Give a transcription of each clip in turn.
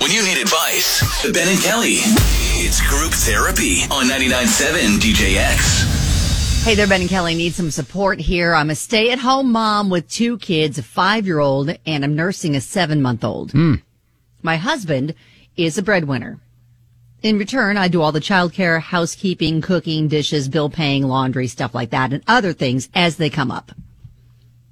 When you need advice, Ben and Kelly. It's group therapy on 99.7 DJX. Hey there, Ben and Kelly. Need some support here. I'm a stay at home mom with two kids, a five year old, and I'm nursing a seven month old. Hmm. My husband is a breadwinner. In return, I do all the childcare, housekeeping, cooking, dishes, bill paying, laundry, stuff like that, and other things as they come up.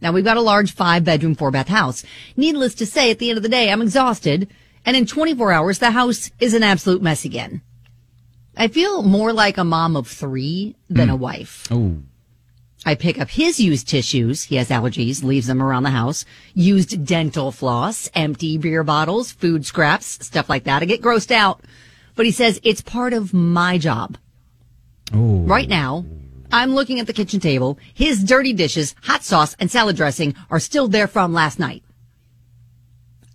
Now we've got a large five bedroom, four bath house. Needless to say, at the end of the day, I'm exhausted. And in 24 hours, the house is an absolute mess again. I feel more like a mom of three than a hmm. wife. Oh, I pick up his used tissues. He has allergies, leaves them around the house. Used dental floss, empty beer bottles, food scraps, stuff like that. I get grossed out. But he says it's part of my job. oh. Right now, I'm looking at the kitchen table. His dirty dishes, hot sauce, and salad dressing are still there from last night.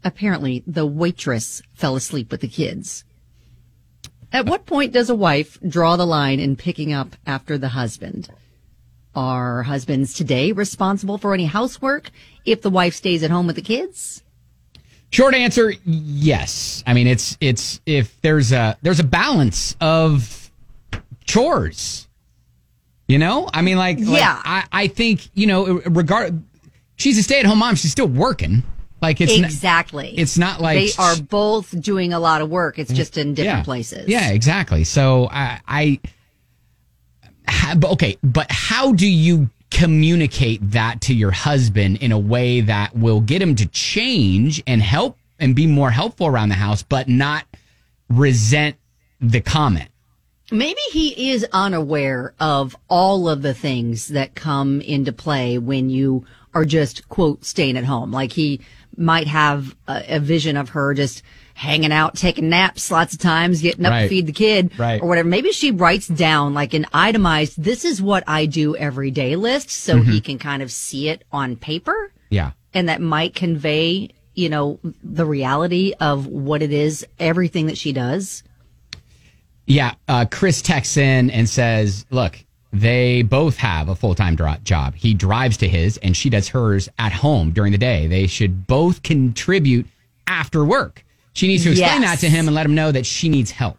Apparently, the waitress fell asleep with the kids. At what point does a wife draw the line in picking up after the husband? Are husbands today responsible for any housework if the wife stays at home with the kids? Short answer, yes. I mean, it's it's if there's a there's a balance of chores. You know, I mean, like, like, Yeah. I I think you know, regard. She's a stay at home mom. She's still working. Like it's exactly. it's not like they are both doing a lot of work. It's just in different yeah. places. Yeah, exactly. So I, I okay, but how do you communicate that to your husband in a way that will get him to change and help and be more helpful around the house, but not resent the comment? Maybe he is unaware of all of the things that come into play when you are just, quote, staying at home. Like he might have a, a vision of her just hanging out, taking naps lots of times, getting up Right. to feed the kid Right. or whatever. Maybe she writes down like an itemized, this is what I do every day list so Mm-hmm. he can kind of see it on paper Yeah. and that might convey, you know, the reality of what it is, everything that she does. Yeah, uh, Chris texts in and says, "Look, they both have a full time job. He drives to his, and she does hers at home during the day. They should both contribute after work. She needs to explain Yes. that to him and let him know that she needs help.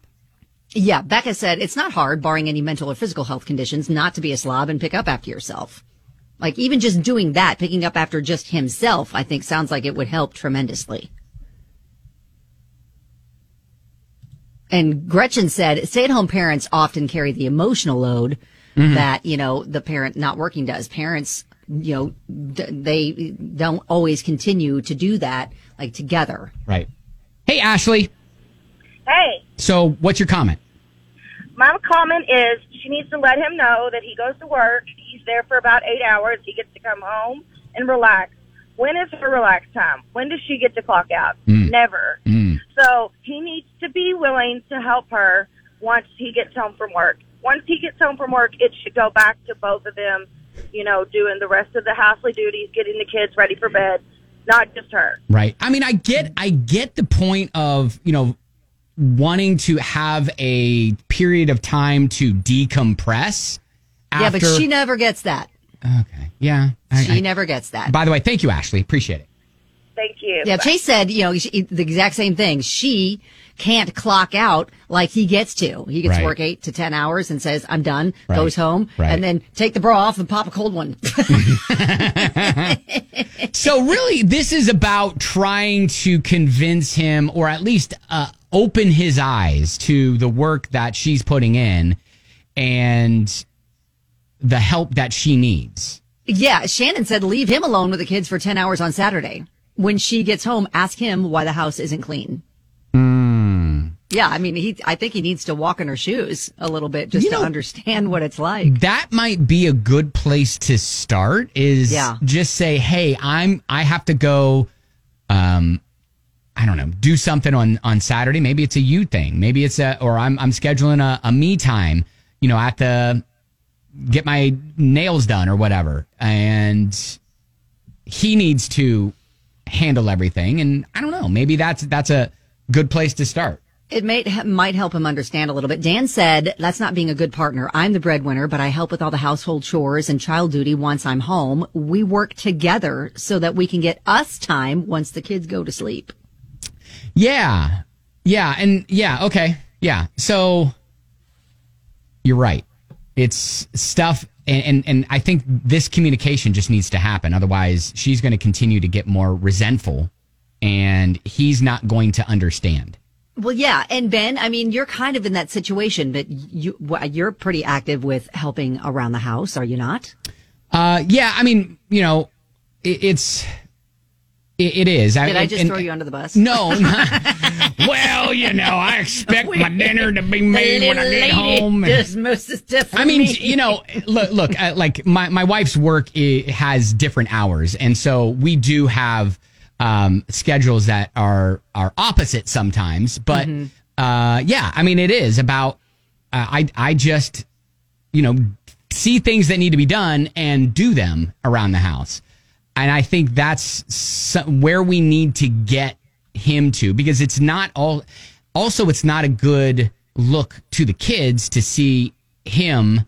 Yeah, Becca said it's not hard, barring any mental or physical health conditions, not to be a slob and pick up after yourself. Like even just doing that, picking up after just himself, I think sounds like it would help tremendously. And Gretchen said, stay at home parents often carry the emotional load mm-hmm. that, you know, the parent not working does. Parents, you know, d- they don't always continue to do that like together. Right? Hey, Ashley. Hey, So, what's your comment? my comment is she needs to let him know that he goes to work. He's there for about eight hours. He gets to come home and relax. When is her relax time? When does she get to clock out? Mm. Never. Mm. So he needs to be willing to help her once he gets home from work. Once he gets home from work, it should go back to both of them, you know, doing the rest of the housely duties, getting the kids ready for bed, not just her. Right. I mean, I get, I get the point of you know wanting to have a period of time to decompress. Yeah, but she never gets that. Okay. Yeah. I- She I- never gets that. By the way, thank you, Ashley. Appreciate it. Thank you. Yeah, Chase said, you know, she, the exact same thing. She can't clock out like he gets to. He gets Right. to work eight to 10 hours and says, I'm done, Right. goes home, Right. and then take the bra off and pop a cold one. So really, this is about trying to convince him, or at least uh, open his eyes to the work that she's putting in and the help that she needs. yeah, Shannon said, leave him alone with the kids for 10 hours on Saturday. When she gets home, ask him why the house isn't clean. Yeah, I mean, he, I think he needs to walk in her shoes a little bit just You to know- understand what it's like. That might be a good place to start. Is Yeah. just say, "Hey, I'm. I have to go. Um, I don't know. Do something on on Saturday. Maybe it's a you thing. Maybe it's a, or I'm I'm scheduling a, a me time. You know, at the get my nails done or whatever. And he needs to handle everything. And I don't know. Maybe that's that's a good place to start. It may, might help him understand a little bit. Dan said, that's not being a good partner. I'm the breadwinner, but I help with all the household chores and child duty once I'm home. We work together so that we can get us time once the kids go to sleep. Yeah. Yeah. And yeah. Okay. Yeah. So you're right. It's stuff. And, and, and I think this communication just needs to happen. Otherwise, she's going to continue to get more resentful and he's not going to understand. Well, yeah, and Ben, I mean, you're kind of in that situation, but you you're pretty active with helping around the house, are you not? Uh, yeah, I mean, you know, it, it's it, it is. Did I, I just and, throw you under the bus? No. well, you know, I expect my dinner to be made when I get home. Does most of stuff. I mean, me. you know, look, look, uh, like my my wife's work has different hours, and so we do have um, schedules that are are opposite sometimes. But mm-hmm. uh, yeah, I mean, it is about. Uh, I I just you know see things that need to be done and do them around the house, and I think that's where we need to get him to because it's not all. Also, it's not a good look to the kids to see him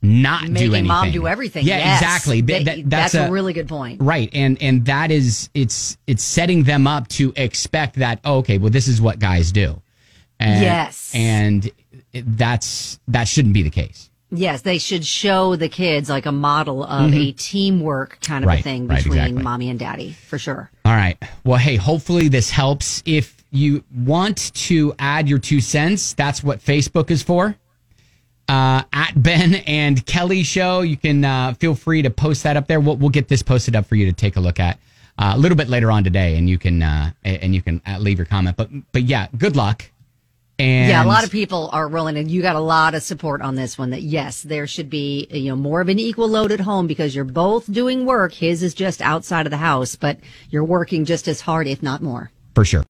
not Making do anything. mom do everything. Yeah, yes. exactly. That, that, that's, that's a, a, really good point. Right, and and that is it's it's setting them up to expect that. Oh, okay, well, this is what guys do. And, yes, and that's that shouldn't be the case. Yes, they should show the kids like a model of mm-hmm. a teamwork kind of right, a thing right, between exactly. mommy and daddy, for sure. All right. Well, hey, hopefully this helps. If you want to add your two cents, that's what Facebook is for uh, at Ben and Kelly Show. You can uh, feel free to post that up there. We'll, we'll get this posted up for you to take a look at uh, a little bit later on today, and you can uh, and you can uh, leave your comment. But but yeah, good luck. And yeah, a lot of people are rolling, and you got a lot of support on this one. That yes, there should be you know more of an equal load at home because you're both doing work. His is just outside of the house, but you're working just as hard, if not more. For sure.